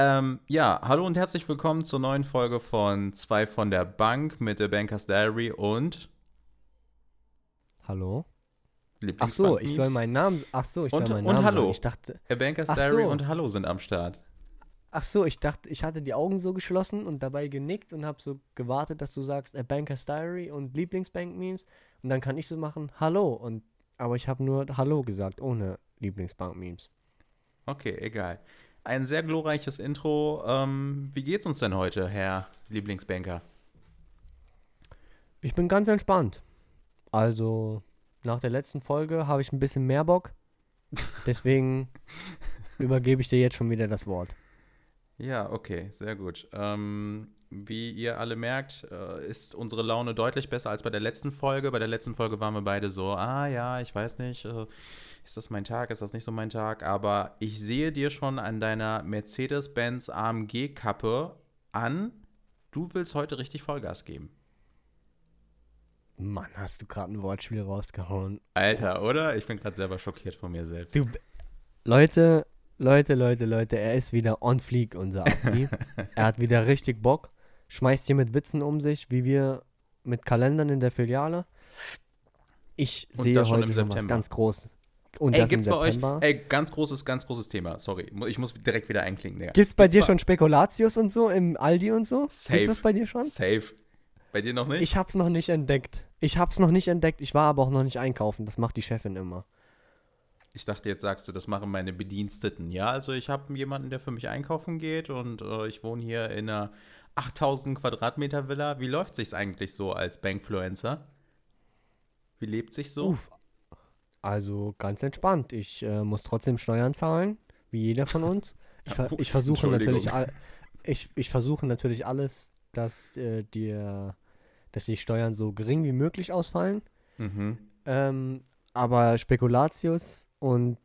Ähm, ja, hallo und herzlich willkommen zur neuen Folge von Zwei von der Bank mit der Bankers Diary und Hallo? Ach so, ich soll meinen Namen. Ach so, ich Und- soll meinen und Namen hallo. Sagen. Ich dachte. Der Bankers Diary so. und Hallo sind am Start. Ach so, ich dachte, ich hatte die Augen so geschlossen und dabei genickt und habe so gewartet, dass du sagst, A Banker's Diary und Lieblingsbank-Memes und dann kann ich so machen, Hallo und aber ich habe nur Hallo gesagt, ohne Lieblingsbank-Memes. Okay, egal. Ein sehr glorreiches Intro. Ähm, wie geht's uns denn heute, Herr Lieblingsbanker? Ich bin ganz entspannt. Also nach der letzten Folge habe ich ein bisschen mehr Bock. Deswegen übergebe ich dir jetzt schon wieder das Wort. Ja, okay, sehr gut. Ähm, wie ihr alle merkt, äh, ist unsere Laune deutlich besser als bei der letzten Folge. Bei der letzten Folge waren wir beide so, ah ja, ich weiß nicht, äh, ist das mein Tag, ist das nicht so mein Tag? Aber ich sehe dir schon an deiner Mercedes-Benz AMG-Kappe an, du willst heute richtig Vollgas geben. Mann, hast du gerade ein Wortspiel rausgehauen. Alter, oder? Ich bin gerade selber schockiert von mir selbst. Du, Leute, Leute, Leute, Leute, er ist wieder on fleek, unser Abdi. er hat wieder richtig Bock. Schmeißt hier mit Witzen um sich, wie wir mit Kalendern in der Filiale. Ich Und sehe das schon heute schon was ganz groß. Und Ey, das gibt's bei euch, ey, ganz großes, ganz großes Thema, sorry. Ich muss direkt wieder einklinken, Digga. Gibt's bei dir bei- schon Spekulatius und so im Aldi und so? Safe. Gibt's das bei dir schon? Safe. Bei dir noch nicht? Ich hab's noch nicht entdeckt. Ich hab's noch nicht entdeckt. Ich war aber auch noch nicht einkaufen. Das macht die Chefin immer. Ich dachte, jetzt sagst du, das machen meine Bediensteten. Ja, also ich habe jemanden, der für mich einkaufen geht und äh, ich wohne hier in einer 8000 Quadratmeter Villa. Wie läuft sich's eigentlich so als Bankfluencer? Wie lebt sich so? Uff. Also ganz entspannt. Ich äh, muss trotzdem Steuern zahlen, wie jeder von uns. Ich, ver ich versuche natürlich ich, ich versuche natürlich alles, dass äh, dir, dass die Steuern so gering wie möglich ausfallen. Mhm. Ähm, aber Spekulatius und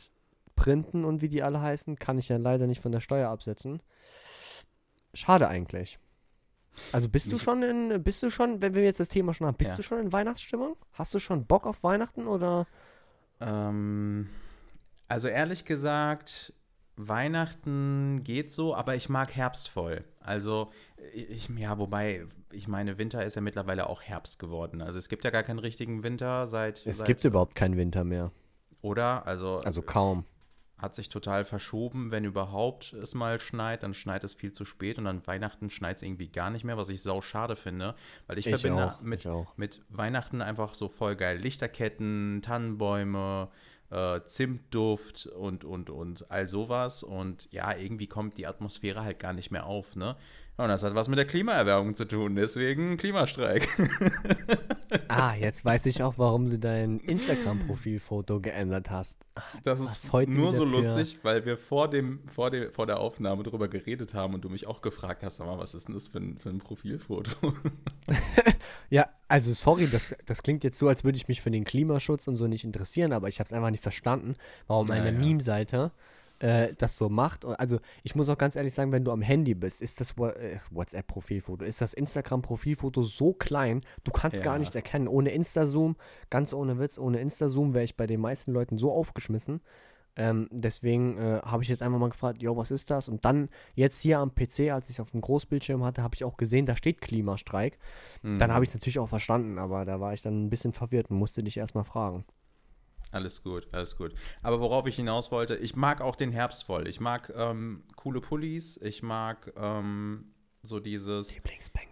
Printen und wie die alle heißen, kann ich ja leider nicht von der Steuer absetzen. Schade eigentlich. Also bist du schon in, bist du schon, wenn wir jetzt das Thema schon haben, bist Ja. du schon in Weihnachtsstimmung? Hast du schon Bock auf Weihnachten oder? Ähm, also ehrlich gesagt, Weihnachten geht so, aber ich mag Herbst voll. Also, ich, ja, wobei, ich meine, Winter ist ja mittlerweile auch Herbst geworden. Also es gibt ja gar keinen richtigen Winter seit. Es seit, gibt überhaupt keinen Winter mehr. Oder? Also, Also kaum. Hat sich total verschoben. Wenn überhaupt es mal schneit, dann schneit es viel zu spät und an Weihnachten schneit es irgendwie gar nicht mehr, was ich sau schade finde, weil ich, Ich verbinde auch, mit, ich mit Weihnachten einfach so voll geil. Lichterketten, Tannenbäume, äh, Zimtduft und, und, und all sowas. Und ja, irgendwie kommt die Atmosphäre halt gar nicht mehr auf, ne? Und das hat was mit der Klimaerwärmung zu tun, deswegen Klimastreik. Ah, jetzt weiß ich auch, warum du dein Instagram-Profilfoto geändert hast. Das Was ist heute nur so lustig, weil wir vor, dem, vor, dem, vor der Aufnahme drüber geredet haben und du mich auch gefragt hast, sag mal, was ist denn das für ein, für ein Profilfoto? Ja, also sorry, das, das klingt jetzt so, als würde ich mich für den Klimaschutz und so nicht interessieren, aber ich habe es einfach nicht verstanden, warum eine ja. Meme-Seite äh, das so macht. Also ich muss auch ganz ehrlich sagen, wenn du am Handy bist, ist das äh, WhatsApp-Profilfoto, ist das Instagram-Profilfoto so klein, du kannst Ja. gar nichts erkennen. Ohne Insta-Zoom, ganz ohne Witz, ohne Insta-Zoom wäre ich bei den meisten Leuten so aufgeschmissen. Ähm, deswegen äh, habe ich jetzt einfach mal gefragt, jo, was ist das? Und dann jetzt hier am PC, als ich es auf dem Großbildschirm hatte, habe ich auch gesehen, da steht Klimastreik. Dann Mhm. habe ich es natürlich auch verstanden, aber da war ich dann ein bisschen verwirrt und musste dich erstmal fragen. Alles gut, alles gut. Aber worauf ich hinaus wollte, ich mag auch den Herbst voll. Ich mag ähm, coole Pullis, ich mag ähm, so dieses.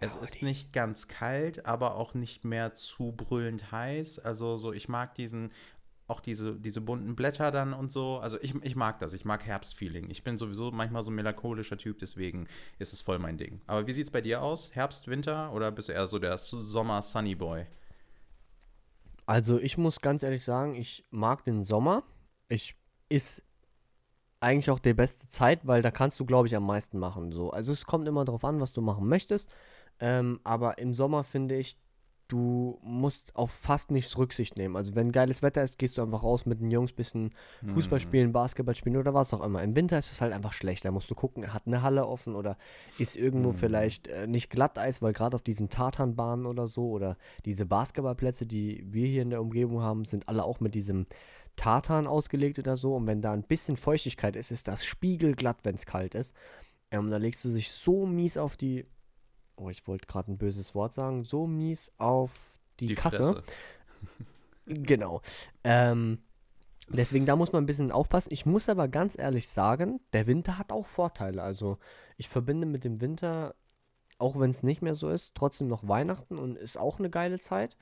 Es ist nicht ganz kalt, aber auch nicht mehr zu brüllend heiß. Also so, ich mag diesen, auch diese, diese bunten Blätter dann und so. Also ich, ich mag das, ich mag Herbstfeeling. Ich bin sowieso manchmal so ein melancholischer Typ, deswegen ist es voll mein Ding. Aber wie sieht es bei dir aus? Herbst, Winter oder bist du eher so der Sommer-Sunny Boy? Also ich muss ganz ehrlich sagen, ich mag den Sommer. Ich ist eigentlich auch die beste Zeit, weil da kannst du, glaube ich, am meisten machen. So. Also es kommt immer darauf an, was du machen möchtest. Ähm, aber im Sommer finde ich, du musst auf fast nichts Rücksicht nehmen. Also wenn geiles Wetter ist, gehst du einfach raus mit den Jungs, bisschen Fußball Mhm. spielen, Basketball spielen oder was auch immer. Im Winter ist es halt einfach schlecht. Da musst du gucken, hat eine Halle offen oder ist irgendwo Mhm. vielleicht äh, nicht Glatteis, weil gerade auf diesen Tatanbahnen oder so oder diese Basketballplätze, die wir hier in der Umgebung haben, sind alle auch mit diesem Tartan ausgelegt oder so. Und wenn da ein bisschen Feuchtigkeit ist, ist das spiegelglatt, wenn es kalt ist. Ähm, da legst du dich so mies auf die, oh, ich wollte gerade ein böses Wort sagen, so mies auf die, Die Kasse. Fresse. Genau. Ähm, deswegen, da muss man ein bisschen aufpassen. Ich muss aber ganz ehrlich sagen, der Winter hat auch Vorteile. Also, ich verbinde mit dem Winter, auch wenn es nicht mehr so ist, trotzdem noch Weihnachten und ist auch eine geile Zeit.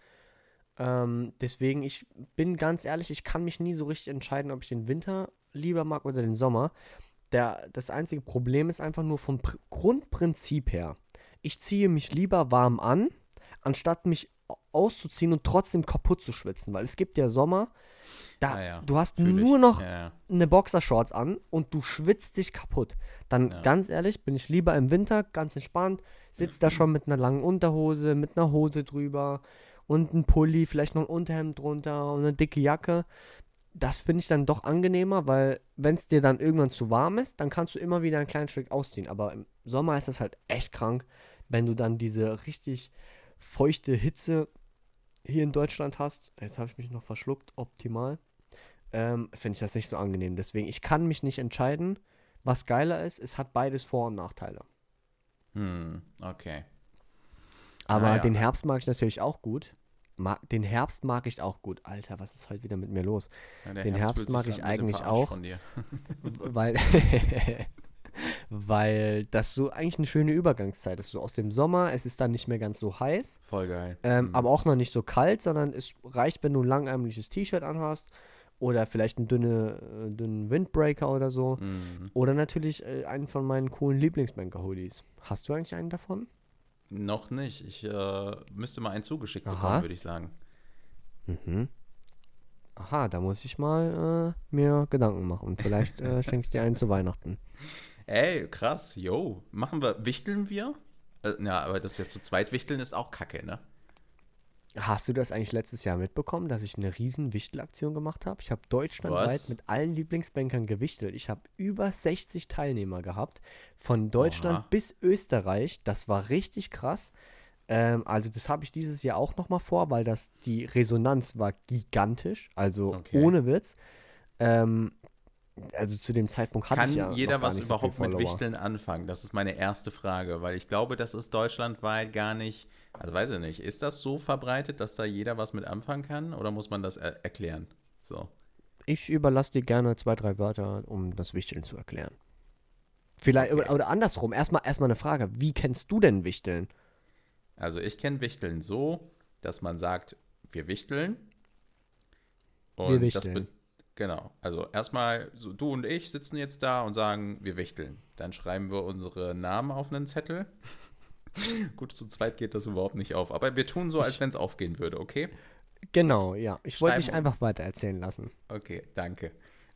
Ähm, deswegen, ich bin ganz ehrlich, ich kann mich nie so richtig entscheiden, ob ich den Winter lieber mag oder den Sommer. Der, das einzige Problem ist einfach nur vom Pr Grundprinzip her. Ich ziehe mich lieber warm an, anstatt mich au- auszuziehen und trotzdem kaputt zu schwitzen. Weil es gibt ja Sommer, da Ah ja, du hast Fühl ich. nur noch Ja, ja. eine Boxershorts an und du schwitzt dich kaputt. Dann Ja. ganz ehrlich, bin ich lieber im Winter ganz entspannt, sitz da schon mit einer langen Unterhose, mit einer Hose drüber und ein Pulli, vielleicht noch ein Unterhemd drunter und eine dicke Jacke. Das finde ich dann doch angenehmer, weil wenn es dir dann irgendwann zu warm ist, dann kannst du immer wieder ein kleines Stück ausziehen. Aber im Sommer ist das halt echt krank, wenn du dann diese richtig feuchte Hitze hier in Deutschland hast. Jetzt habe ich mich noch verschluckt, optimal ähm, finde ich das nicht so angenehm. Deswegen, ich kann mich nicht entscheiden. Was geiler ist, es hat beides Vor- und Nachteile. Hm, okay. Aber Ah, ja. den Herbst mag ich natürlich auch gut. Ma den Herbst mag ich auch gut. Alter, was ist heute wieder mit mir los? Ja, Den Herbst sich mag ich eigentlich auch. Von dir. weil, weil das so eigentlich eine schöne Übergangszeit ist. So aus dem Sommer, es ist dann nicht mehr ganz so heiß, Voll geil. ähm, Hm. aber auch noch nicht so kalt, sondern es reicht, wenn du ein langärmliches T-Shirt anhast oder vielleicht einen dünne, äh, dünnen Windbreaker oder so. Hm. Oder natürlich äh, einen von meinen coolen Lieblingsbanker-Hoodies. Hast du eigentlich einen davon? Noch nicht. Ich äh, müsste mal einen zugeschickt Aha. bekommen, würde ich sagen. Mhm. Aha, da muss ich mal äh, mir Gedanken machen. Vielleicht äh, schenke ich dir einen zu Weihnachten. Ey, krass. Yo. Machen wir, wichteln wir? Äh, ja, aber das ja zu zweit wichteln ist auch kacke, ne? Hast du das eigentlich letztes Jahr mitbekommen, dass ich eine riesen Wichtelaktion gemacht habe? Ich habe deutschlandweit Was? mit allen Lieblingsbankern gewichtelt. Ich habe über 60 Teilnehmer gehabt, von Deutschland Oha. bis Österreich. Das war richtig krass. Ähm, also das habe ich dieses Jahr auch noch mal vor, weil das die Resonanz war gigantisch. Also Okay. ohne Witz. Ähm, also zu dem Zeitpunkt hatte Kann ich ja jeder was so überhaupt viel mit. Wichteln anfangen? Das ist meine erste Frage, weil ich glaube, das ist deutschlandweit gar nicht, also weiß ich nicht, ist das so verbreitet, dass da jeder was mit anfangen kann oder muss man das er erklären? So. Ich überlasse dir gerne zwei, drei Wörter, um das Wichteln zu erklären. Vielleicht, Okay. oder, andersrum, erstmal erstmal eine Frage. Wie kennst du denn Wichteln? Also ich kenne Wichteln so, dass man sagt, wir wichteln. Wir das wichteln. Genau. Also erstmal, so, du und ich sitzen jetzt da und sagen, wir wichteln. Dann schreiben wir unsere Namen auf einen Zettel. Gut, zu zweit geht das überhaupt nicht auf. Aber wir tun so, als wenn es aufgehen würde, okay? Genau, ja. Ich wollte dich einfach weiter erzählen lassen. Okay, danke.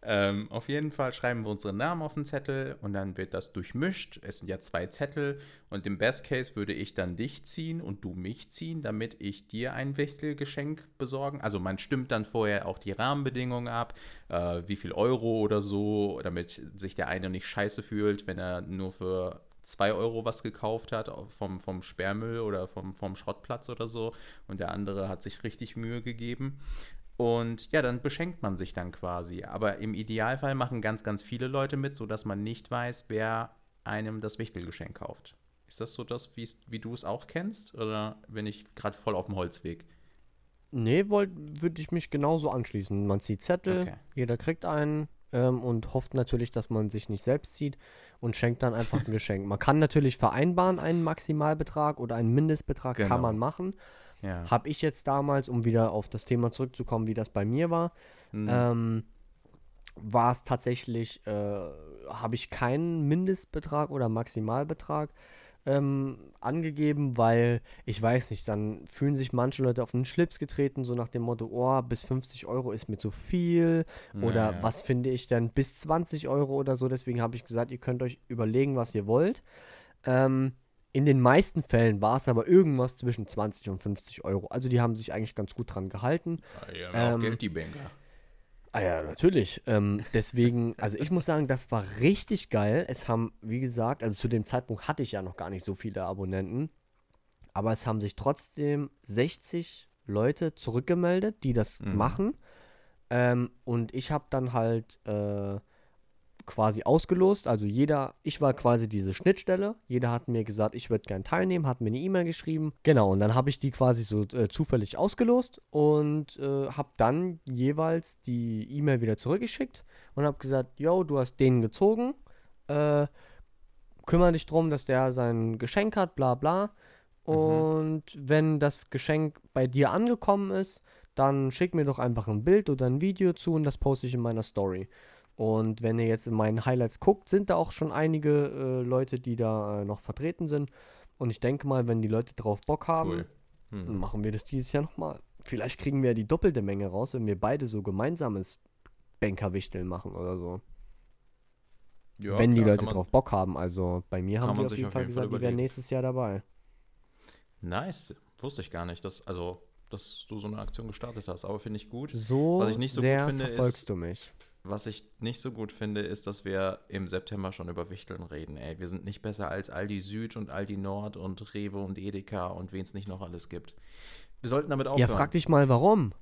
Ähm, auf jeden Fall schreiben wir unsere Namen auf den Zettel und dann wird das durchmischt. Es sind ja zwei Zettel und im Best Case würde ich dann dich ziehen und du mich ziehen, damit ich dir ein Wichtelgeschenk besorgen. Also man stimmt dann vorher auch die Rahmenbedingungen ab, äh, wie viel Euro oder so, damit sich der eine nicht scheiße fühlt, wenn er nur für 2 Euro was gekauft hat vom, vom Sperrmüll oder vom, vom Schrottplatz oder so und der andere hat sich richtig Mühe gegeben. Und ja, dann beschenkt man sich dann quasi. Aber im Idealfall machen ganz, ganz viele Leute mit, sodass man nicht weiß, wer einem das Wichtelgeschenk kauft. Ist das so das, wie du es auch kennst? Oder bin ich gerade voll auf dem Holzweg? Nee, würde ich mich genauso anschließen. Man zieht Zettel, Okay. jeder kriegt einen ähm, und hofft natürlich, dass man sich nicht selbst zieht und schenkt dann einfach ein Geschenk. Man kann natürlich vereinbaren, einen Maximalbetrag oder einen Mindestbetrag Genau. kann man machen. Ja. Habe ich jetzt damals, um wieder auf das Thema zurückzukommen, wie das bei mir war, Hm. ähm, war es tatsächlich, äh, habe ich keinen Mindestbetrag oder Maximalbetrag ähm, angegeben, weil ich weiß nicht, dann fühlen sich manche Leute auf den Schlips getreten, so nach dem Motto, oh, bis 50 Euro ist mir zu viel oder was finde ich denn bis 20 Euro oder so. Deswegen habe ich gesagt, ihr könnt euch überlegen, was ihr wollt. Ähm, in den meisten Fällen war es aber irgendwas zwischen 20 und 50 Euro. Also die haben sich eigentlich ganz gut dran gehalten. Ja, ja, auch ähm, Geld, die Banker. Ah ja, natürlich. Ähm, deswegen, also ich muss sagen, das war richtig geil. Es haben, wie gesagt, also zu dem Zeitpunkt hatte ich ja noch gar nicht so viele Abonnenten, aber es haben sich trotzdem 60 Leute zurückgemeldet, die das Mhm. machen. Ähm, und ich habe dann halt äh, quasi ausgelost. Also jeder, ich war quasi diese Schnittstelle. Jeder hat mir gesagt, ich würde gern teilnehmen, hat mir eine E-Mail geschrieben. Genau, und dann habe ich die quasi so äh, zufällig ausgelost und äh, habe dann jeweils die E-Mail wieder zurückgeschickt und habe gesagt, yo, du hast den gezogen. Äh, kümmere dich drum, dass der sein Geschenk hat, bla bla. Und mhm. wenn das Geschenk bei dir angekommen ist, dann schick mir doch einfach ein Bild oder ein Video zu und das poste ich in meiner Story. Und wenn ihr jetzt in meinen Highlights guckt, sind da auch schon einige äh, Leute, die da äh, noch vertreten sind. Und ich denke mal, wenn die Leute drauf Bock haben, cool. hm. machen wir das dieses Jahr nochmal. Vielleicht kriegen wir ja die doppelte Menge raus, wenn wir beide so gemeinsames Bankerwichteln machen oder so. Ja, wenn die Leute drauf Bock haben. Also bei mir haben die auf jeden Fall gesagt, die wären nächstes Jahr dabei. Nice. Wusste ich gar nicht, dass, also, dass du so eine Aktion gestartet hast. Aber finde ich gut. So, Was ich nicht so sehr gut finde, verfolgst ist, du mich. Was ich nicht so gut finde, ist, dass wir im September schon über Wichteln reden. Ey, wir sind nicht besser als Aldi Süd und Aldi Nord und Rewe und Edeka und wen es nicht noch alles gibt. Wir sollten damit aufhören. Ja, frag dich mal, warum?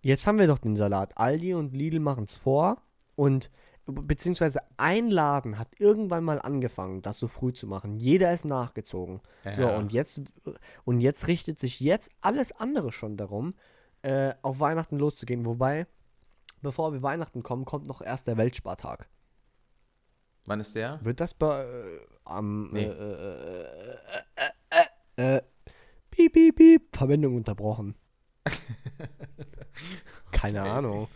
Jetzt haben wir doch den Salat. Aldi und Lidl machen es vor und beziehungsweise ein Laden hat irgendwann mal angefangen, das so früh zu machen. Jeder ist nachgezogen. Ja. So, und jetzt, und jetzt richtet sich jetzt alles andere schon darum, äh, auf Weihnachten loszugehen. Wobei, bevor wir Weihnachten kommen, kommt noch erst der Weltspartag. Wann ist der? Wird das bei, äh, am, nee. äh, äh, äh, piep, piep, piep, Verbindung unterbrochen. Keine okay. Ahnung.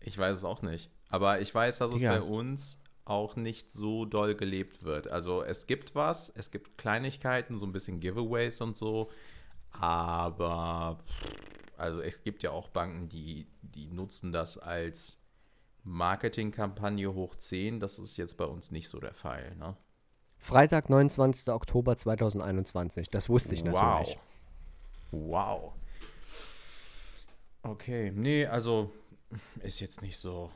Ich weiß es auch nicht. Aber ich weiß, dass es ja. bei uns auch nicht so doll gelebt wird. Also es gibt was, es gibt Kleinigkeiten, so ein bisschen Giveaways und so, aber also es gibt ja auch Banken, die, die nutzen das als Marketingkampagne hoch 10. Das ist jetzt bei uns nicht so der Fall. Ne? Freitag, 29. Oktober 2021. Das wusste ich natürlich. Wow. Wow. Okay, nee, also ist jetzt nicht so.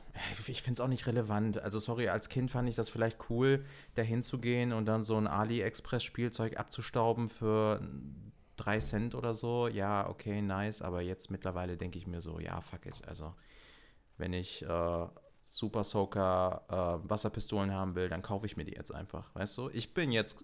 Ich finde es auch nicht relevant. Also, sorry, als Kind fand ich das vielleicht cool, da hinzugehen und dann so ein AliExpress-Spielzeug abzustauben für drei Cent oder so. Ja, okay, nice. Aber jetzt mittlerweile denke ich mir so, ja, fuck it. Also, wenn ich äh, Super Soaker äh, Wasserpistolen haben will, dann kaufe ich mir die jetzt einfach. Weißt du? Ich bin jetzt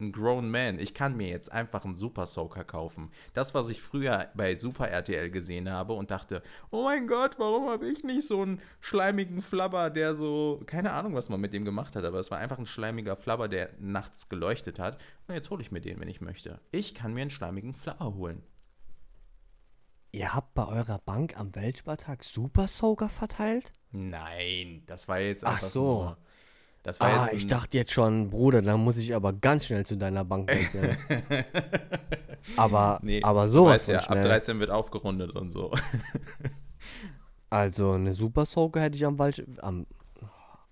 ein Grown Man. Ich kann mir jetzt einfach einen Super Soaker kaufen. Das, was ich früher bei Super RTL gesehen habe und dachte, oh mein Gott, warum habe ich nicht so einen schleimigen Flabber, der so, keine Ahnung, was man mit dem gemacht hat, aber es war einfach ein schleimiger Flabber, der nachts geleuchtet hat. Und jetzt hole ich mir den, wenn ich möchte. Ich kann mir einen schleimigen Flabber holen. Ihr habt bei eurer Bank am Weltspartag Super Soaker verteilt? Nein, das war jetzt einfach Ach so. Nur das war ah, ich dachte jetzt schon, Bruder, dann muss ich aber ganz schnell zu deiner Bank aber, nee, aber sowas ja, schnell. ab 13 wird aufgerundet und so. also eine Super Soaker hätte ich am Wald am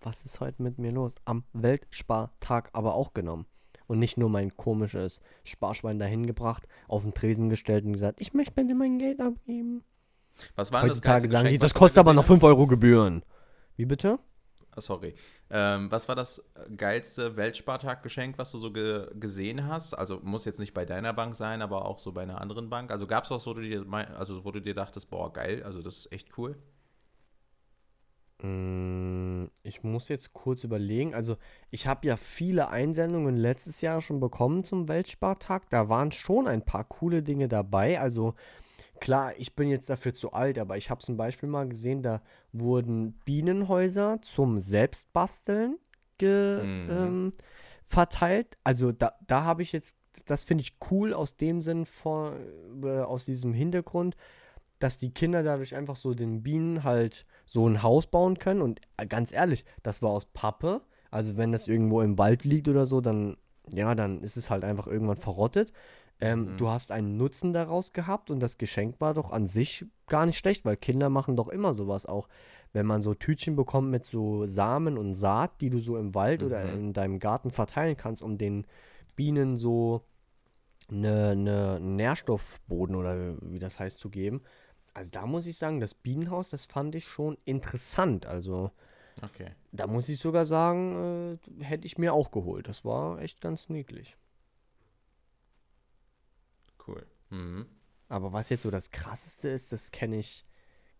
was ist heute mit mir los? Am Weltspartag aber auch genommen. Und nicht nur mein komisches Sparschwein dahin gebracht, auf den Tresen gestellt und gesagt, ich möchte bitte mein Geld abgeben. Was war das Heutzutage sagen die, das kostet aber noch 5 Euro Gebühren. Wie bitte? Ah, sorry. Ähm, was war das geilste Weltspartag-Geschenk, was du so ge gesehen hast? Also muss jetzt nicht bei deiner Bank sein, aber auch so bei einer anderen Bank. Also gab es was, wo du dir, also wo du dir dachtest, boah, geil, also das ist echt cool? Mm, ich muss jetzt kurz überlegen. Also, ich habe ja viele Einsendungen letztes Jahr schon bekommen zum Weltspartag. Da waren schon ein paar coole Dinge dabei. Also, Klar, ich bin jetzt dafür zu alt, aber ich habe zum Beispiel mal gesehen, da wurden Bienenhäuser zum Selbstbasteln ge, mhm. ähm, verteilt. Also da, da habe ich jetzt, das finde ich cool aus dem Sinn, vor, äh, aus diesem Hintergrund, dass die Kinder dadurch einfach so den Bienen halt so ein Haus bauen können. Und äh, ganz ehrlich, das war aus Pappe. Also wenn das irgendwo im Wald liegt oder so, dann, ja, dann ist es halt einfach irgendwann verrottet. Ähm, mhm. Du hast einen Nutzen daraus gehabt und das Geschenk war doch an sich gar nicht schlecht, weil Kinder machen doch immer sowas auch. Wenn man so Tütchen bekommt mit so Samen und Saat, die du so im Wald mhm. oder in deinem Garten verteilen kannst, um den Bienen so eine, eine Nährstoffboden oder wie das heißt zu geben. Also da muss ich sagen, das Bienenhaus, das fand ich schon interessant. Also okay. da muss ich sogar sagen, äh, hätte ich mir auch geholt. Das war echt ganz niedlich cool. Mhm. Aber was jetzt so das Krasseste ist, das kenne ich,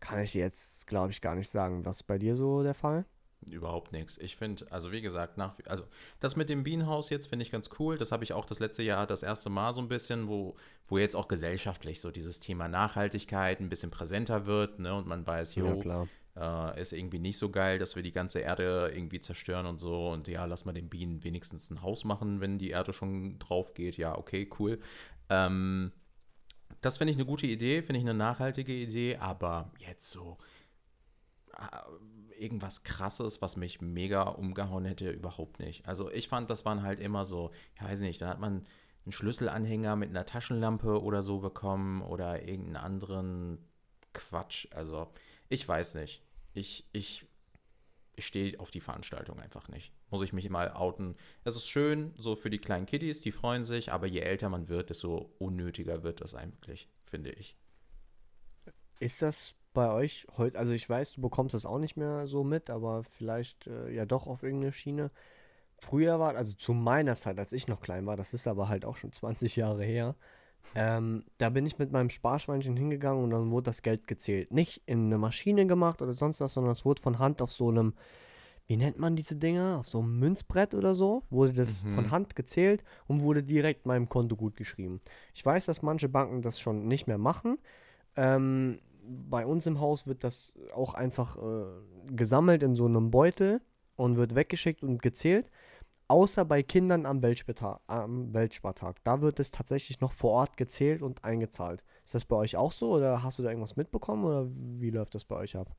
kann ich jetzt, glaube ich, gar nicht sagen. Was ist bei dir so der Fall? Überhaupt nichts. Ich finde, also wie gesagt, nach, also das mit dem Bienenhaus jetzt finde ich ganz cool. Das habe ich auch das letzte Jahr das erste Mal so ein bisschen, wo, wo jetzt auch gesellschaftlich so dieses Thema Nachhaltigkeit ein bisschen präsenter wird, ne? Und man weiß, jo, ja, äh, ist irgendwie nicht so geil, dass wir die ganze Erde irgendwie zerstören und so. Und ja, lass mal den Bienen wenigstens ein Haus machen, wenn die Erde schon drauf geht. Ja, okay, cool. Ähm, das finde ich eine gute Idee, finde ich eine nachhaltige Idee, aber jetzt so äh, irgendwas krasses, was mich mega umgehauen hätte, überhaupt nicht. Also ich fand, das waren halt immer so, ich weiß nicht, da hat man einen Schlüsselanhänger mit einer Taschenlampe oder so bekommen oder irgendeinen anderen Quatsch. Also ich weiß nicht. Ich, ich, ich stehe auf die Veranstaltung einfach nicht. Muss ich mich mal outen. Es ist schön, so für die kleinen Kiddies, die freuen sich, aber je älter man wird, desto unnötiger wird das eigentlich, finde ich. Ist das bei euch heute, also ich weiß, du bekommst das auch nicht mehr so mit, aber vielleicht äh, ja doch auf irgendeine Schiene. Früher war, also zu meiner Zeit, als ich noch klein war, das ist aber halt auch schon 20 Jahre her, ähm, da bin ich mit meinem Sparschweinchen hingegangen und dann wurde das Geld gezählt. Nicht in eine Maschine gemacht oder sonst was, sondern es wurde von Hand auf so einem, wie nennt man diese Dinger? Auf so einem Münzbrett oder so, wurde das mhm. von Hand gezählt und wurde direkt meinem Konto gut geschrieben. Ich weiß, dass manche Banken das schon nicht mehr machen. Ähm, bei uns im Haus wird das auch einfach äh, gesammelt in so einem Beutel und wird weggeschickt und gezählt. Außer bei Kindern am, Weltspartag, am Weltspartag. Da wird es tatsächlich noch vor Ort gezählt und eingezahlt. Ist das bei euch auch so oder hast du da irgendwas mitbekommen oder wie läuft das bei euch ab?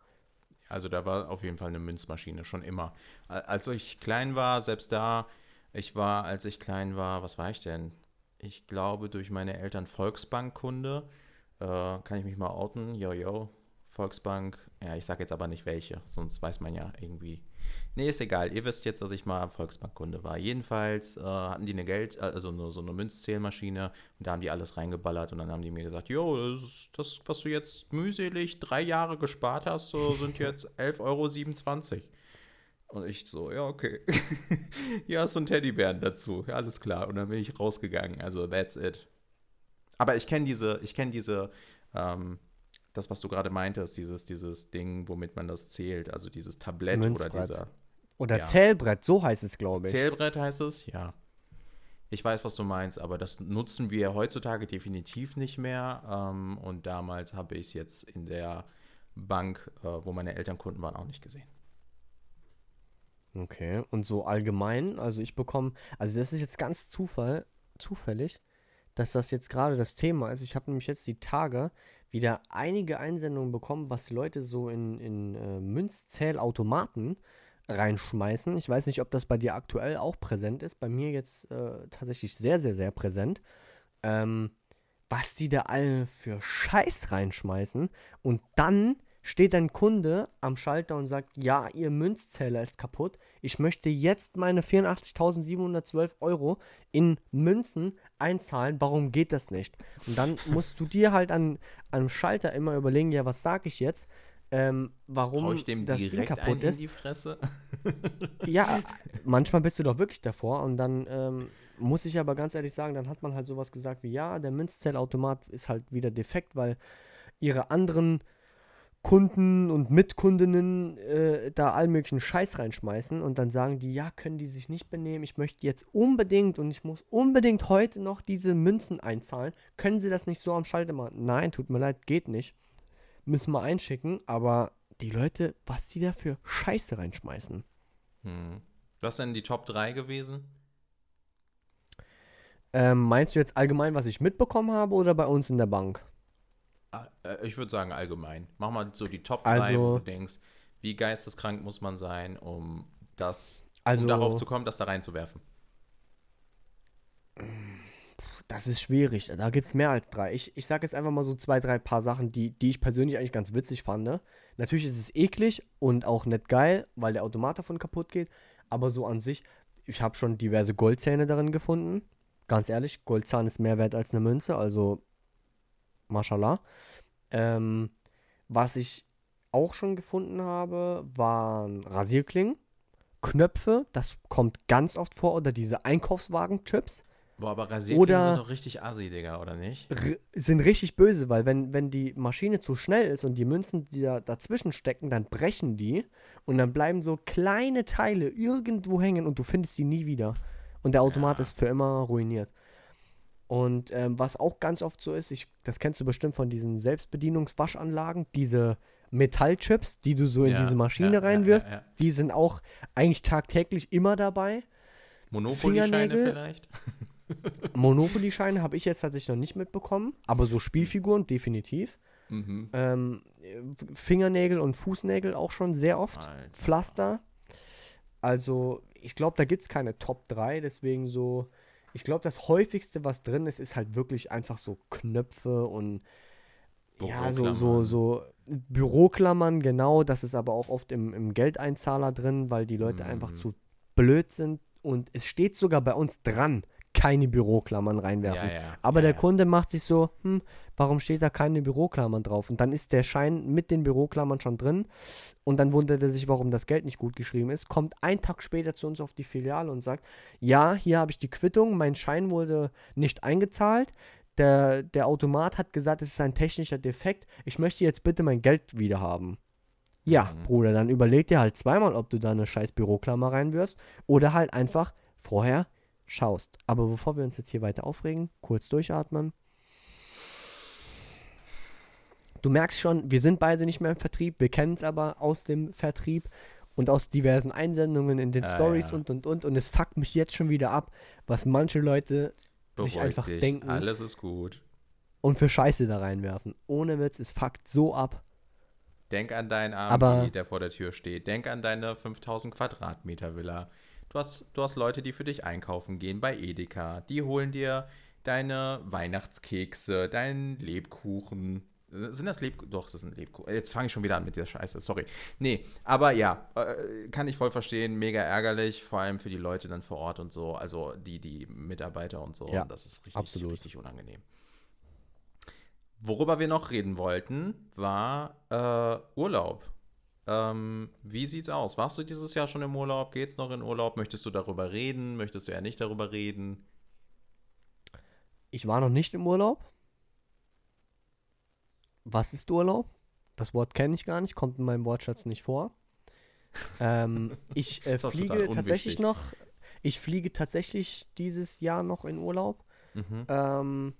Also da war auf jeden Fall eine Münzmaschine, schon immer. Als ich klein war, selbst da, ich war, als ich klein war, was war ich denn? Ich glaube durch meine Eltern Volksbankkunde äh, kann ich mich Nee, ist egal. Ihr wisst jetzt, dass ich mal Volksbankkunde war. Jedenfalls äh, hatten die eine Geld, also nur so eine Münzzählmaschine und da haben die alles reingeballert und dann haben die mir gesagt, jo, das, das was du jetzt mühselig drei Jahre gespart hast, so sind jetzt 11,27 Euro. Und ich so, ja, okay. Hast du einen Teddybären dazu. Ja, alles klar. Und dann bin ich rausgegangen. Also, that's it. Aber ich kenne diese, ich kenne diese, ähm, das, was du gerade meintest, dieses, dieses Ding, womit man das zählt, also dieses Tablett Münzbrett. oder dieser. Oder ja. Zählbrett, so heißt es, glaube ich. Zählbrett heißt es, ja. Ich weiß, was du meinst, aber das nutzen wir heutzutage definitiv nicht mehr. Ähm, und damals habe ich es jetzt in der Bank, äh, wo meine Eltern Kunden waren, auch nicht gesehen. Okay, und so allgemein, also ich bekomme, also das ist jetzt ganz Zufall, zufällig dass das jetzt gerade das Thema ist. Ich habe nämlich jetzt die Tage wieder einige Einsendungen bekommen, was Leute so in, in äh, Münzzählautomaten reinschmeißen. Ich weiß nicht, ob das bei dir aktuell auch präsent ist. Bei mir jetzt äh, tatsächlich sehr, sehr, sehr präsent. Ähm, was die da alle für Scheiß reinschmeißen und dann steht ein Kunde am Schalter und sagt, ja, Ihr Münzzähler ist kaputt. Ich möchte jetzt meine 84.712 Euro in Münzen einzahlen. Warum geht das nicht? Und dann musst du dir halt an einem Schalter immer überlegen, ja, was sage ich jetzt? Ähm, warum ich dem das Ding kaputt ist. In die Fresse? ja, manchmal bist du doch wirklich davor und dann ähm, muss ich aber ganz ehrlich sagen, dann hat man halt sowas gesagt wie, ja, der Münzzählautomat ist halt wieder defekt, weil ihre anderen Kunden und Mitkundinnen äh, da all möglichen Scheiß reinschmeißen und dann sagen die, ja, können die sich nicht benehmen, ich möchte jetzt unbedingt und ich muss unbedingt heute noch diese Münzen einzahlen. Können sie das nicht so am Schalter machen? Nein, tut mir leid, geht nicht. Müssen wir einschicken, aber die Leute, was die da für Scheiße reinschmeißen. Hm. Was denn die Top 3 gewesen? Ähm, meinst du jetzt allgemein, was ich mitbekommen habe oder bei uns in der Bank? Äh, ich würde sagen allgemein. Mach mal so die Top 3, also, wo du denkst, wie geisteskrank muss man sein, um das, also, um darauf zu kommen, das da reinzuwerfen. Das ist schwierig. Da gibt es mehr als drei. Ich, ich sage jetzt einfach mal so zwei, drei paar Sachen, die, die ich persönlich eigentlich ganz witzig fand. Natürlich ist es eklig und auch nicht geil, weil der Automat davon kaputt geht. Aber so an sich, ich habe schon diverse Goldzähne darin gefunden. Ganz ehrlich, Goldzahn ist mehr wert als eine Münze. Also Mashallah. Ähm, was ich auch schon gefunden habe, waren Rasierklingen, Knöpfe, das kommt ganz oft vor, oder diese Einkaufswagen-Chips. Boah, aber Rasierklingen Oder- sind doch richtig assi, Digga, oder nicht? sind richtig böse, weil wenn, wenn die Maschine zu schnell ist und die Münzen, die da dazwischen stecken, dann brechen die und dann bleiben so kleine Teile irgendwo hängen und du findest sie nie wieder. Und der Automat Ja. ist für immer ruiniert. Und ähm, was auch ganz oft so ist, ich, das kennst du bestimmt von diesen Selbstbedienungswaschanlagen, diese Metallchips, die du so in Ja, diese Maschine ja, reinwirfst, die sind auch eigentlich tagtäglich immer dabei. Monopoly-Scheine vielleicht? Monopoly-Scheine habe ich jetzt tatsächlich noch nicht mitbekommen, aber so Spielfiguren definitiv. Mhm. Ähm, äh, Fingernägel und Fußnägel auch schon sehr oft. Alter. Pflaster. Also, ich glaube, da gibt es keine Top 3, deswegen so. Ich glaube, das häufigste, was drin ist, ist halt wirklich einfach so Knöpfe und ja, so, so, Büroklammern. so Büroklammern, genau. Das ist aber auch oft im, im Geldeinzahler drin, weil die Leute einfach Mhm. zu blöd sind. Und es steht sogar bei uns dran, keine Büroklammern reinwerfen. Ja, ja. Aber ja, der. Kunde macht sich so, hm, warum steht da keine Büroklammern drauf? Und dann ist der Schein mit den Büroklammern schon drin. Und dann wundert er sich, warum das Geld nicht gut geschrieben ist. Kommt einen Tag später zu uns auf die Filiale und sagt, ja, hier habe ich die Quittung, mein Schein wurde nicht eingezahlt. Der, der Automat hat gesagt, es ist ein technischer Defekt. Ich möchte jetzt bitte mein Geld wieder haben. Ja, Mhm. Bruder, dann überleg dir halt zweimal, ob du da eine scheiß Büroklammer reinwirfst oder halt einfach vorher schaust. Aber bevor wir uns jetzt hier weiter aufregen, kurz durchatmen. Du merkst schon, wir sind beide nicht mehr im Vertrieb, wir kennen es aber aus dem Vertrieb und aus diversen Einsendungen in den Ja, Stories ja. und und und und es fuckt mich jetzt schon wieder ab, was manche Leute sich Beruhig einfach dich. denken. Alles ist gut. und für Scheiße da reinwerfen. Ohne Witz, es fuckt so ab. Denk an deinen AMG, der vor der Tür steht. Denk an deine 5000 Quadratmeter Villa. Du hast, du hast Leute, die für dich einkaufen gehen bei Edeka. Die holen dir deine Weihnachtskekse, deinen Lebkuchen. Sind das Lebkuchen? Doch, das sind Lebkuchen. Jetzt fange ich schon wieder an mit der Scheiße, sorry. Nee, aber ja, äh, kann ich voll verstehen. Mega ärgerlich, vor allem für die Leute dann vor Ort und so. Also die, die Mitarbeiter und so. Ja, das ist richtig, absolut. richtig unangenehm. Worüber wir noch reden wollten, war äh, Urlaub. Ähm, wie sieht's aus? Warst du dieses Jahr schon im Urlaub? Geht's noch in Urlaub? Möchtest du darüber reden? Möchtest du ja nicht darüber reden? Ich war noch nicht im Urlaub. Was ist Urlaub? Das Wort kenne ich gar nicht, kommt in meinem Wortschatz nicht vor. Ähm, ich äh, fliege tatsächlich noch. Ich fliege tatsächlich dieses Jahr noch in Urlaub. Mhm. Ähm,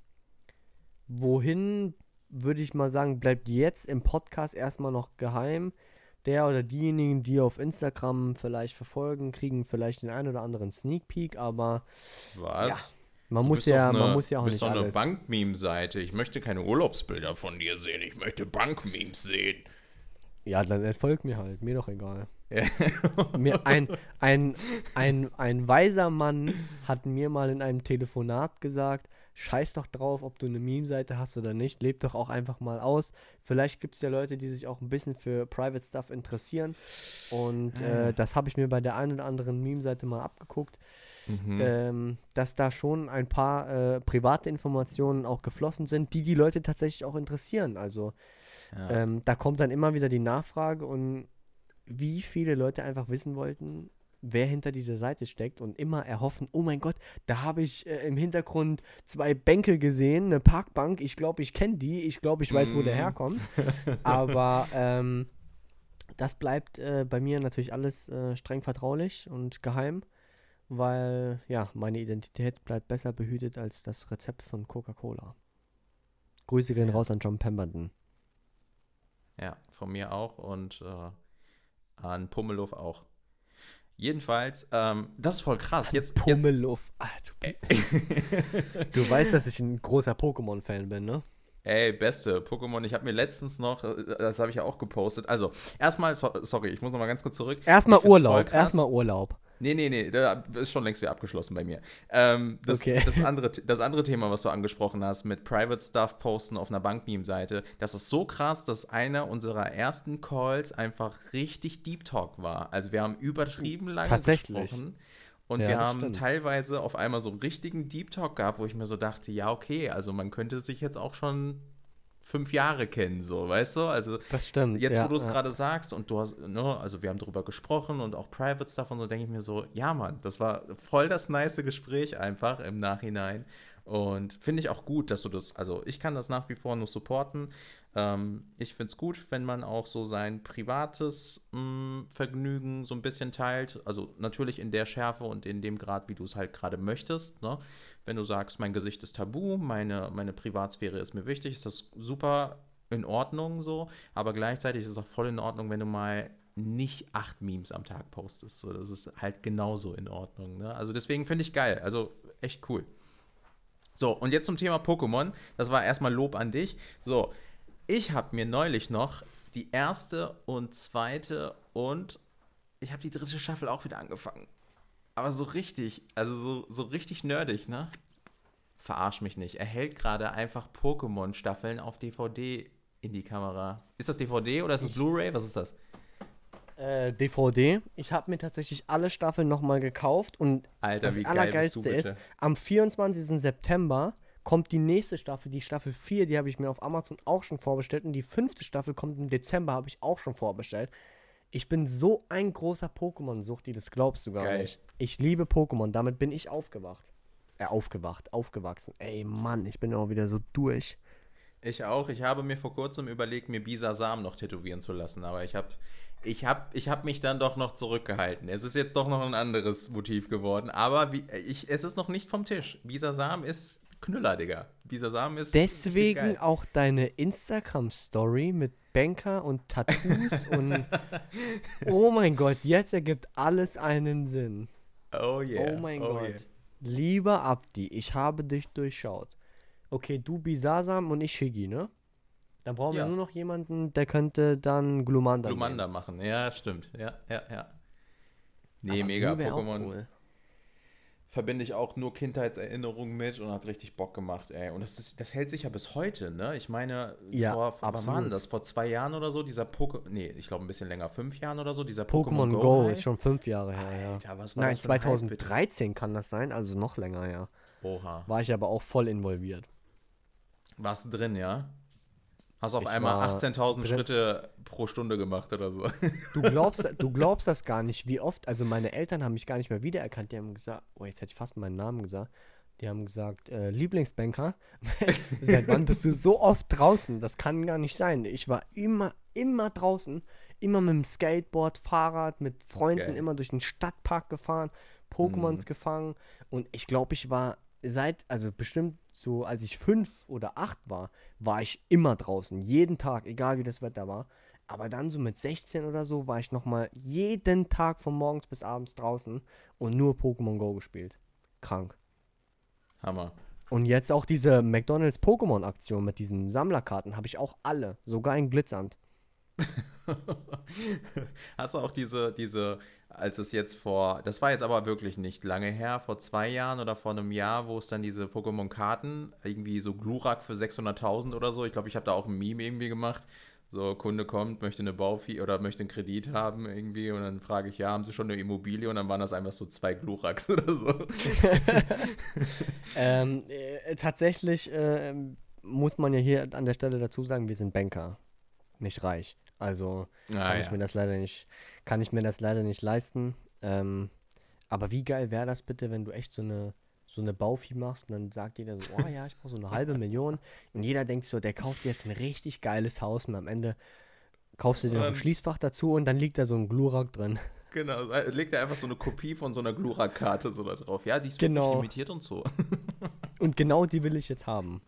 wohin, würde ich mal sagen, bleibt jetzt im Podcast erstmal noch geheim. Der oder diejenigen, die auf Instagram vielleicht verfolgen, kriegen vielleicht den einen oder anderen Sneak Peek, aber Was? man Du muss bist ja, eine, man muss ja auch bist nicht doch eine alles. Bankmeme-Seite. Ich möchte keine Urlaubsbilder von dir sehen. Ich möchte Bankmemes sehen. Ja, dann entfolgt mir halt, mir doch egal. Mir ein, ein, ein, ein weiser Mann hat mir mal in einem Telefonat gesagt, scheiß doch drauf, ob du eine Meme-Seite hast oder nicht, leb doch auch einfach mal aus. Vielleicht gibt es ja Leute, die sich auch ein bisschen für Private Stuff interessieren und äh, das habe ich mir bei der einen oder anderen Meme-Seite mal abgeguckt, Mhm. ähm, dass da schon ein paar äh, private Informationen auch geflossen sind, die die Leute tatsächlich auch interessieren. Also ja. ähm, da kommt dann immer wieder die Nachfrage und wie viele Leute einfach wissen wollten, wer hinter dieser Seite steckt und immer erhoffen, oh mein Gott, da habe ich äh, im Hintergrund zwei Bänke gesehen, eine Parkbank, ich glaube, ich kenne die, ich glaube, ich weiß, wo der Mm. herkommt. Aber ähm, das bleibt äh, bei mir natürlich alles äh, streng vertraulich und geheim, weil ja, meine Identität bleibt besser behütet als das Rezept von Coca-Cola. Grüße gehen Ja. raus an John Pemberton. Ja, von mir auch und äh, an Pummeluff auch. Jedenfalls, ähm, das ist voll krass. Jetzt, Pummeluff. Ah, du, weißt, dass ich ein großer Pokémon-Fan bin, ne? Ey, beste Pokémon. Ich habe mir letztens noch, äh, das habe ich ja auch gepostet. Also, erstmal, so, sorry, ich muss noch mal ganz kurz zurück. Erstmal Urlaub, erstmal Urlaub. Nee, nee, nee, da ist schon längst wieder abgeschlossen bei mir. Ähm, das, Okay. das, andere, das andere Thema, was du angesprochen hast, mit Private Stuff posten auf einer Bankmeme-Seite, das ist so krass, dass einer unserer ersten Calls einfach richtig Deep Talk war. Also wir haben übertrieben lange Tatsächlich. gesprochen. Und Ja, wir haben stimmt. teilweise auf einmal so einen richtigen Deep Talk gehabt, wo ich mir so dachte, ja, okay, also man könnte sich jetzt auch schon fünf Jahre kennen, so, weißt du? Also das stimmt. Jetzt, ja, wo du es ja. gerade sagst und du hast, ne, also wir haben darüber gesprochen und auch Private Stuff und so, denke ich mir so, ja, Mann, das war voll das nice Gespräch einfach im Nachhinein. Und finde ich auch gut, dass du das, also ich kann das nach wie vor nur supporten. Ähm, ich finde es gut, wenn man auch so sein privates mh, Vergnügen so ein bisschen teilt. Also natürlich in der Schärfe und in dem Grad, wie du es halt gerade möchtest. Ne? Wenn du sagst, mein Gesicht ist tabu, meine, meine Privatsphäre ist mir wichtig, ist das super in Ordnung so. Aber gleichzeitig ist es auch voll in Ordnung, wenn du mal nicht acht Memes am Tag postest. So, das ist halt genauso in Ordnung. Ne? Also deswegen finde ich geil. Also echt cool. So, und jetzt zum Thema Pokémon. Das war erstmal Lob an dich. So, ich habe mir neulich noch die erste und zweite und ich habe die dritte Staffel auch wieder angefangen. Aber so richtig, also so, so richtig nerdig, ne? Verarsch mich nicht. Er hält gerade einfach Pokémon-Staffeln auf DVD in die Kamera. Ist das DVD oder ist das Blu-ray? Was ist das? Äh, DVD. Ich habe mir tatsächlich alle Staffeln nochmal gekauft und Alter, das wie geil bist du Allergeilste bitte? ist, am 24. September kommt die nächste Staffel, die Staffel 4, die habe ich mir auf Amazon auch schon vorbestellt und die fünfte Staffel kommt im Dezember, habe ich auch schon vorbestellt. Ich bin so ein großer Pokémon-Suchti, das glaubst du gar Geil. nicht. Ich liebe Pokémon, damit bin ich aufgewacht. Äh, aufgewacht, aufgewachsen. Ey, Mann, ich bin auch wieder so durch. Ich auch. Ich habe mir vor kurzem überlegt, mir Bisasam noch tätowieren zu lassen, aber ich habe ich hab, ich hab mich dann doch noch zurückgehalten. Es ist jetzt doch noch ein anderes Motiv geworden, aber wie, ich, es ist noch nicht vom Tisch. Bisasam ist Knüller, Digga. Bisasam ist Deswegen auch deine Instagram-Story mit Banker und Tattoos und oh mein Gott, jetzt ergibt alles einen Sinn. Oh yeah. oh mein oh Gott. yeah. Lieber Abdi, ich habe dich durchschaut. Okay, du Bisasam und ich Shiggy, ne? Dann brauchen Ja. wir nur noch jemanden, der könnte dann Glumanda Glumanda machen. Ja, stimmt. Ja, ja, ja. Nee, mega. Aber auch Pokémon cool. Verbinde ich auch nur Kindheitserinnerungen mit und hat richtig Bock gemacht, ey. Und das, ist, das hält sich ja bis heute, ne? Ich meine, Ja, vor, vor wann war absolut. denn das? Vor zwei Jahren oder so, dieser Pokémon, nee, ich glaube ein bisschen länger, fünf Jahren oder so, dieser Pokémon Pokémon Go Hype. ist schon fünf Jahre her, ja. Alter, was war Nein, das für ein Hype, bitte? 2013 kann das sein, also noch länger, ja. Oha. War ich aber auch voll involviert. Warst du drin, ja? Hast auf Ich einmal war 18.000 drin. Schritte pro Stunde gemacht oder so. Du glaubst, du glaubst das gar nicht, wie oft, also meine Eltern haben mich gar nicht mehr wiedererkannt. Die haben gesagt, oh, jetzt hätte ich fast meinen Namen gesagt. Die haben gesagt, äh, Lieblingsbanker, seit wann bist du so oft draußen? Das kann gar nicht sein. Ich war immer, immer draußen, immer mit dem Skateboard, Fahrrad, mit Freunden, Geil. immer durch den Stadtpark gefahren, Pokémons Mhm. gefangen. Und ich glaube, ich war seit, also bestimmt so, als ich fünf oder acht war, war ich immer draußen, jeden Tag, egal wie das Wetter war. Aber dann so mit 16 oder so war ich nochmal jeden Tag von morgens bis abends draußen und nur Pokémon Go gespielt. Krank. Hammer. Und jetzt auch diese McDonalds Pokémon Aktion mit diesen Sammlerkarten habe ich auch alle, sogar in Glitzernd. Hast du auch diese, diese, als es jetzt vor, das war jetzt aber wirklich nicht lange her, vor zwei Jahren oder vor einem Jahr, wo es dann diese Pokémon-Karten, irgendwie so Glurak für 600.000 oder so, ich glaube, ich habe da auch ein Meme irgendwie gemacht. So, Kunde kommt, möchte eine Baufee oder möchte einen Kredit haben irgendwie und dann frage ich, ja, haben Sie schon eine Immobilie? Und dann waren das einfach so zwei Gluraks oder so. Ähm, äh, tatsächlich äh, muss man ja hier an der Stelle dazu sagen, wir sind Banker, nicht reich. Also Ah, kann ich ja. mir das leider nicht, kann ich mir das leider nicht leisten. Ähm, aber wie geil wäre das bitte, wenn du echt so eine so eine Bauvieh machst und dann sagt jeder so, oh ja, ich brauche so eine halbe Million und jeder denkt so, der kauft jetzt ein richtig geiles Haus und am Ende kaufst du dir noch ein Schließfach dazu und dann liegt da so ein Glurak drin. Genau, äh, legt er einfach so eine Kopie von so einer Glurak-Karte so da drauf. Ja, die ist Genau. wirklich limitiert und so. Und genau die will ich jetzt haben.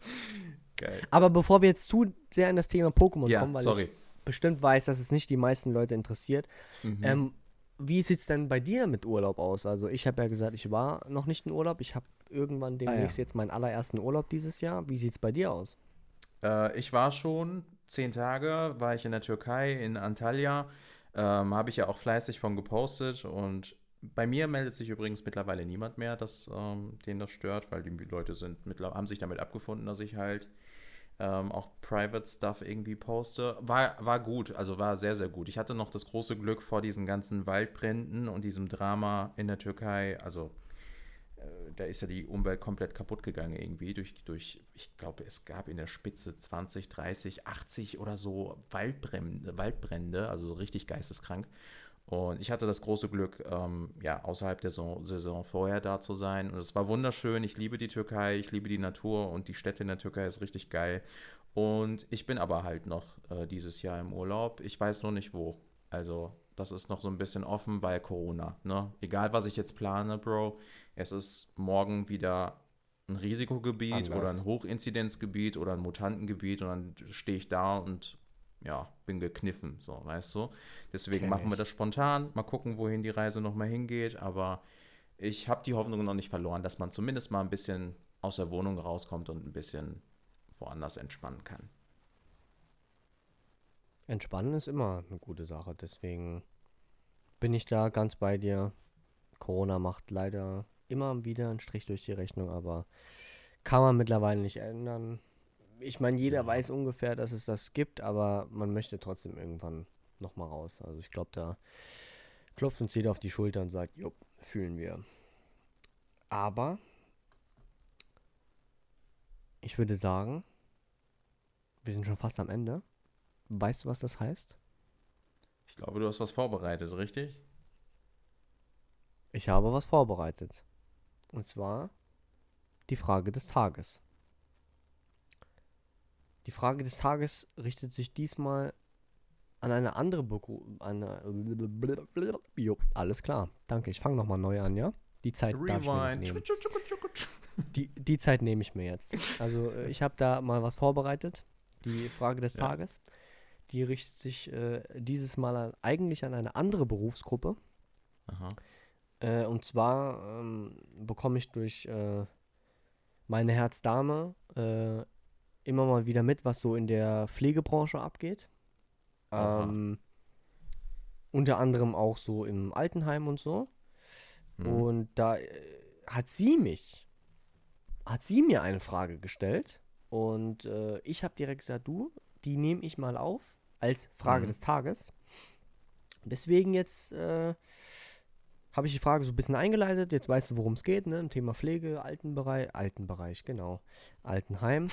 Geil. Aber bevor wir jetzt zu sehr in das Thema Pokémon Ja, kommen, weil sorry. ich bestimmt weiß, dass es nicht die meisten Leute interessiert, Mhm. Ähm, wie sieht es denn bei dir mit Urlaub aus? Also ich habe ja gesagt, ich war noch nicht in Urlaub. Ich habe irgendwann demnächst jetzt meinen allerersten Urlaub dieses Jahr. Wie sieht es bei dir aus? Äh, ich war schon zehn Tage, war ich in der Türkei, in Antalya. Ähm, Habe ich ja auch fleißig von gepostet. Und bei mir meldet sich übrigens mittlerweile niemand mehr, dass ähm, denen das stört, weil die Leute sind haben sich damit abgefunden, dass ich halt ähm, auch Private Stuff irgendwie poste. War, war gut, also war sehr, sehr gut. Ich hatte noch das große Glück vor diesen ganzen Waldbränden und diesem Drama in der Türkei. Also äh, da ist ja die Umwelt komplett kaputt gegangen irgendwie durch, durch ich glaube, es gab in der Spitze 20, 30, 80 oder so Waldbrände, Waldbrände also so richtig geisteskrank. Und ich hatte das große Glück, ähm, ja, außerhalb der Saison vorher da zu sein. Und es war wunderschön. Ich liebe die Türkei, ich liebe die Natur und die Städte in der Türkei ist richtig geil. Und ich bin aber halt noch äh, dieses Jahr im Urlaub. Ich weiß nur nicht wo. Also, das ist noch so ein bisschen offen, weil Corona. Ne? Egal, was ich jetzt plane, Bro, es ist morgen wieder ein Risikogebiet Anders. oder ein Hochinzidenzgebiet oder ein Mutantengebiet und dann stehe ich da und ja, bin gekniffen, so, weißt du. Deswegen Kenn machen wir das spontan, mal gucken, wohin die Reise nochmal hingeht, aber ich habe die Hoffnung noch nicht verloren, dass man zumindest mal ein bisschen aus der Wohnung rauskommt und ein bisschen woanders entspannen kann. Entspannen ist immer eine gute Sache, deswegen bin ich da ganz bei dir. Corona macht leider immer wieder einen Strich durch die Rechnung, aber kann man mittlerweile nicht ändern ich meine, jeder weiß ungefähr, dass es das gibt, aber man möchte trotzdem irgendwann nochmal raus. Also ich glaube, da klopft uns jeder auf die Schulter und sagt, jo, fühlen wir. Aber ich würde sagen, wir sind schon fast am Ende. Weißt du, was das heißt? Ich glaube, du hast was vorbereitet, richtig? Ich habe was vorbereitet. Und zwar die Frage des Tages. Die Frage des Tages richtet sich diesmal an eine andere eine jo, alles klar. Danke, ich fange nochmal neu an, ja? Die Zeit nehmen. Die, die Zeit nehme ich mir jetzt. Also äh, ich habe da mal was vorbereitet. Die Frage des ja. Tages. Die richtet sich äh, dieses Mal an, eigentlich an eine andere Berufsgruppe. Äh, und zwar ähm, bekomme ich durch äh, meine Herzdame äh, immer mal wieder mit, was so in der Pflegebranche abgeht. Ähm, unter anderem auch so im Altenheim und so. Mhm. Und da äh, hat sie mich, hat sie mir eine Frage gestellt. Und äh, ich habe direkt gesagt, du, die nehme ich mal auf als Frage mhm. des Tages. Deswegen jetzt äh, habe ich die Frage so ein bisschen eingeleitet. Jetzt weißt du, worum es geht, ne? Im Thema Pflege, Altenbereich, Altenbereich, genau. Altenheim.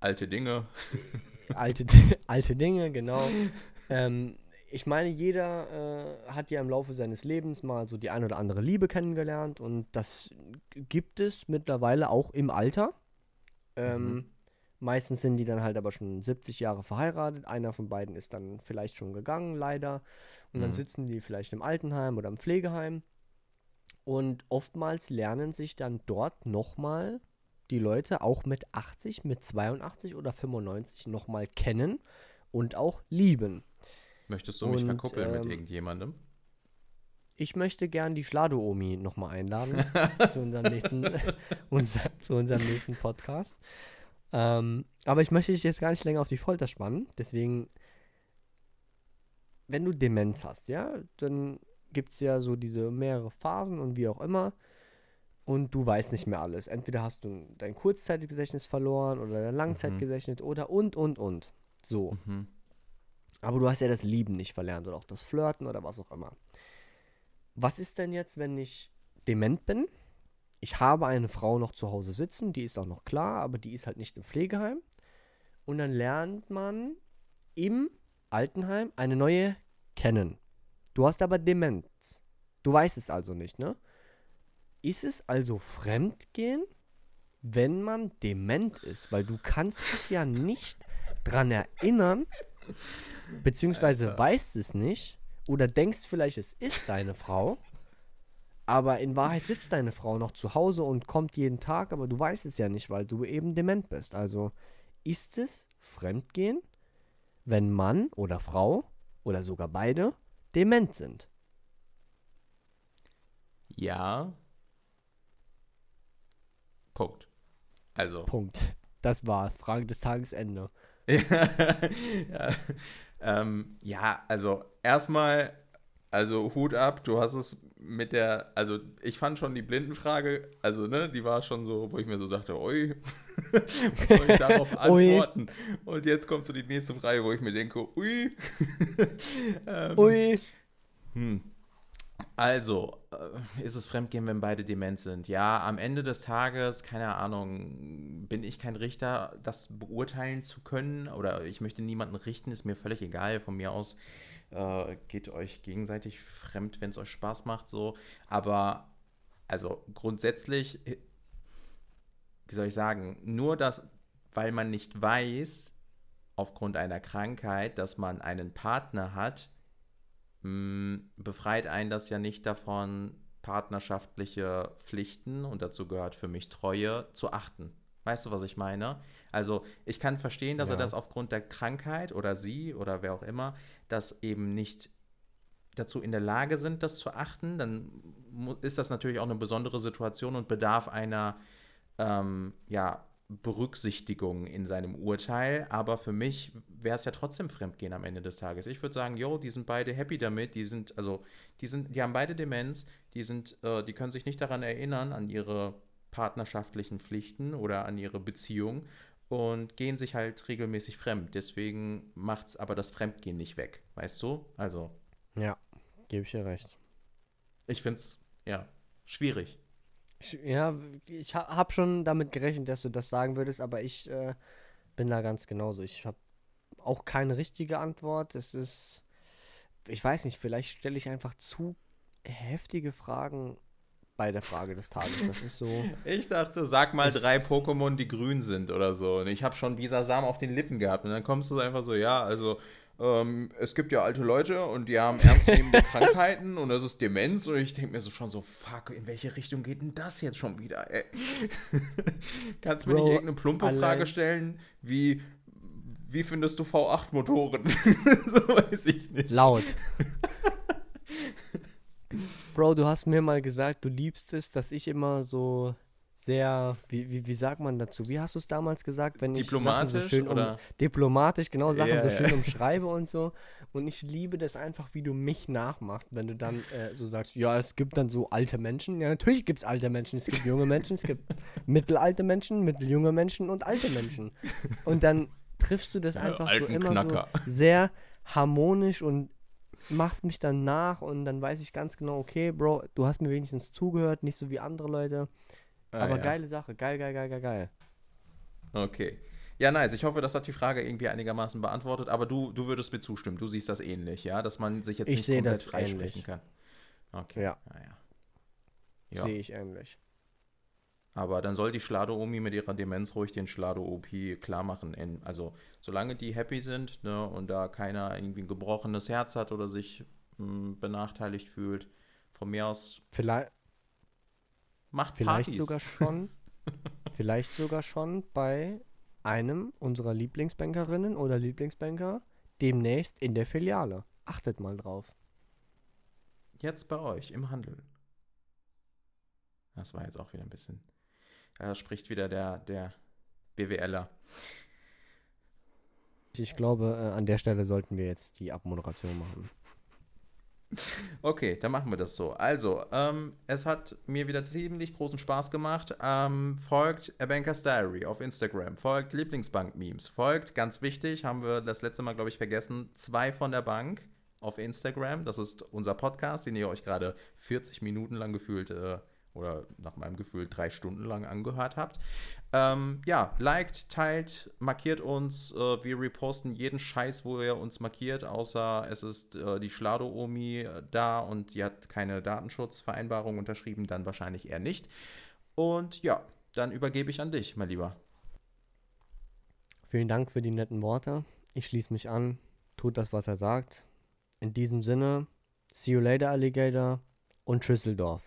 Alte Dinge. alte, alte Dinge, genau. Ähm, ich meine, jeder äh, hat ja im Laufe seines Lebens mal so die ein oder andere Liebe kennengelernt und das gibt es mittlerweile auch im Alter. Ähm, mhm. Meistens sind die dann halt aber schon 70 Jahre verheiratet. Einer von beiden ist dann vielleicht schon gegangen, leider. Und mhm. dann sitzen die vielleicht im Altenheim oder im Pflegeheim. Und oftmals lernen sich dann dort nochmal die Leute auch mit 80, mit 82 oder 95 nochmal kennen und auch lieben. Möchtest du mich und, verkuppeln ähm, mit irgendjemandem? Ich möchte gern die Schlado-Omi nochmal einladen zu, unserem nächsten, unser, zu unserem nächsten Podcast. Ähm, aber ich möchte dich jetzt gar nicht länger auf die Folter spannen. Deswegen, wenn du Demenz hast, ja, dann gibt es ja so diese mehrere Phasen und wie auch immer und du weißt nicht mehr alles. Entweder hast du dein Kurzzeitgedächtnis verloren oder dein Langzeitgedächtnis mhm. oder und, und, und. So. Mhm. Aber du hast ja das Lieben nicht verlernt oder auch das Flirten oder was auch immer. Was ist denn jetzt, wenn ich dement bin? Ich habe eine Frau noch zu Hause sitzen, die ist auch noch klar, aber die ist halt nicht im Pflegeheim. Und dann lernt man im Altenheim eine neue kennen. Du hast aber Demenz. Du weißt es also nicht, ne? Ist es also Fremdgehen, wenn man dement ist? Weil du kannst dich ja nicht dran erinnern, beziehungsweise Alter. weißt es nicht oder denkst vielleicht, es ist deine Frau, aber in Wahrheit sitzt deine Frau noch zu Hause und kommt jeden Tag, aber du weißt es ja nicht, weil du eben dement bist. Also ist es Fremdgehen, wenn Mann oder Frau oder sogar beide dement sind? Ja, Punkt. Also. Punkt. Das war's. Frage des Tagesende. ja, ähm, ja, also erstmal, also Hut ab, du hast es mit der, also ich fand schon die Blindenfrage, also ne, die war schon so, wo ich mir so sagte, ui, was soll ich darauf antworten? Und jetzt kommt so die nächste Frage, wo ich mir denke, ui. ähm, ui. Hm. Also, äh, ist es Fremdgehen, wenn beide dement sind? Ja, am Ende des Tages, keine Ahnung, bin ich kein Richter, das beurteilen zu können oder ich möchte niemanden richten, ist mir völlig egal. Von mir aus äh, geht euch gegenseitig fremd, wenn es euch Spaß macht, so. Aber, also grundsätzlich, wie soll ich sagen, nur das, weil man nicht weiß, aufgrund einer Krankheit, dass man einen Partner hat, befreit einen das ja nicht davon, partnerschaftliche Pflichten, und dazu gehört für mich Treue, zu achten. Weißt du, was ich meine? Also ich kann verstehen, dass ja. er das aufgrund der Krankheit oder sie oder wer auch immer, das eben nicht dazu in der Lage sind, das zu achten. Dann ist das natürlich auch eine besondere Situation und bedarf einer ähm, ja, Berücksichtigung in seinem Urteil, aber für mich wäre es ja trotzdem Fremdgehen am Ende des Tages. Ich würde sagen, yo, die sind beide happy damit, die sind, also, die sind, die haben beide Demenz, die sind, äh, die können sich nicht daran erinnern, an ihre partnerschaftlichen Pflichten oder an ihre Beziehung und gehen sich halt regelmäßig fremd. Deswegen macht es aber das Fremdgehen nicht weg, weißt du? Also. Ja, gebe ich dir recht. Ich finde es, ja, schwierig. Ja, ich habe schon damit gerechnet, dass du das sagen würdest, aber ich äh, bin da ganz genauso. Ich habe auch keine richtige Antwort. Es ist, ich weiß nicht, vielleicht stelle ich einfach zu heftige Fragen bei der Frage des Tages. Das ist so. Ich dachte, sag mal drei Pokémon, die grün sind oder so. Und ich habe schon dieser Samen auf den Lippen gehabt. Und dann kommst du einfach so, ja, also ähm, es gibt ja alte Leute und die haben ernstzunehmende Krankheiten und das ist Demenz und ich denke mir so schon so, fuck, in welche Richtung geht denn das jetzt schon wieder, ey? Kannst du mir nicht irgendeine plumpe allein. Frage stellen, wie, wie findest du V8-Motoren? so weiß ich nicht. Laut. Bro, du hast mir mal gesagt, du liebst es, dass ich immer so sehr, wie, wie, wie sagt man dazu? Wie hast du es damals gesagt, wenn diplomatisch ich Sachen so schön oder? Um, diplomatisch, genau, Sachen yeah, so schön yeah. umschreibe und so. Und ich liebe das einfach, wie du mich nachmachst, wenn du dann äh, so sagst, ja, es gibt dann so alte Menschen. Ja, natürlich gibt es alte Menschen, es gibt junge Menschen, es gibt mittelalte Menschen, mitteljunge Menschen und alte Menschen. Und dann triffst du das einfach ja, so immer Knacker. so sehr harmonisch und machst mich dann nach und dann weiß ich ganz genau, okay, Bro, du hast mir wenigstens zugehört, nicht so wie andere Leute. Ah, Aber ja. geile Sache. Geil, geil, geil, geil, geil. Okay. Ja, nice. Ich hoffe, das hat die Frage irgendwie einigermaßen beantwortet. Aber du, du würdest mir zustimmen. Du siehst das ähnlich, ja? Dass man sich jetzt ich nicht komplett freisprechen kann. Okay. Ja. Ah, ja. ja. Sehe ich ähnlich. Aber dann soll die Schlado-Omi mit ihrer Demenz ruhig den Schlado-OP klar machen. Also, solange die happy sind ne, und da keiner irgendwie ein gebrochenes Herz hat oder sich mh, hm, benachteiligt fühlt, von mir aus. Vielleicht, Macht vielleicht Partys. sogar schon, vielleicht sogar schon bei einem unserer Lieblingsbankerinnen oder Lieblingsbanker demnächst in der Filiale. Achtet mal drauf. Jetzt bei euch im Handel. Das war jetzt auch wieder ein bisschen. Da spricht wieder der, der BWLer. Ich glaube, äh, an der Stelle sollten wir jetzt die Abmoderation machen. Okay, dann machen wir das so. Also, ähm, es hat mir wieder ziemlich großen Spaß gemacht. Ähm, folgt A Banker's Diary auf Instagram, folgt Lieblingsbank-Memes, folgt, ganz wichtig, haben wir das letzte Mal, glaube ich, vergessen, zwei von der Bank auf Instagram. Das ist unser Podcast, den ihr euch gerade 40 Minuten lang gefühlt äh, oder nach meinem Gefühl drei Stunden lang angehört habt. Ähm, ja, liked, teilt, markiert uns. Äh, wir reposten jeden Scheiß, wo ihr uns markiert, außer es ist äh, die Schlado-Omi äh, da und die hat keine Datenschutzvereinbarung unterschrieben, dann wahrscheinlich eher nicht. Und ja, dann übergebe ich an dich, mein Lieber. Vielen Dank für die netten Worte. Ich schließe mich an. Tut das, was er sagt. In diesem Sinne, see you later, Alligator und Schüsseldorf.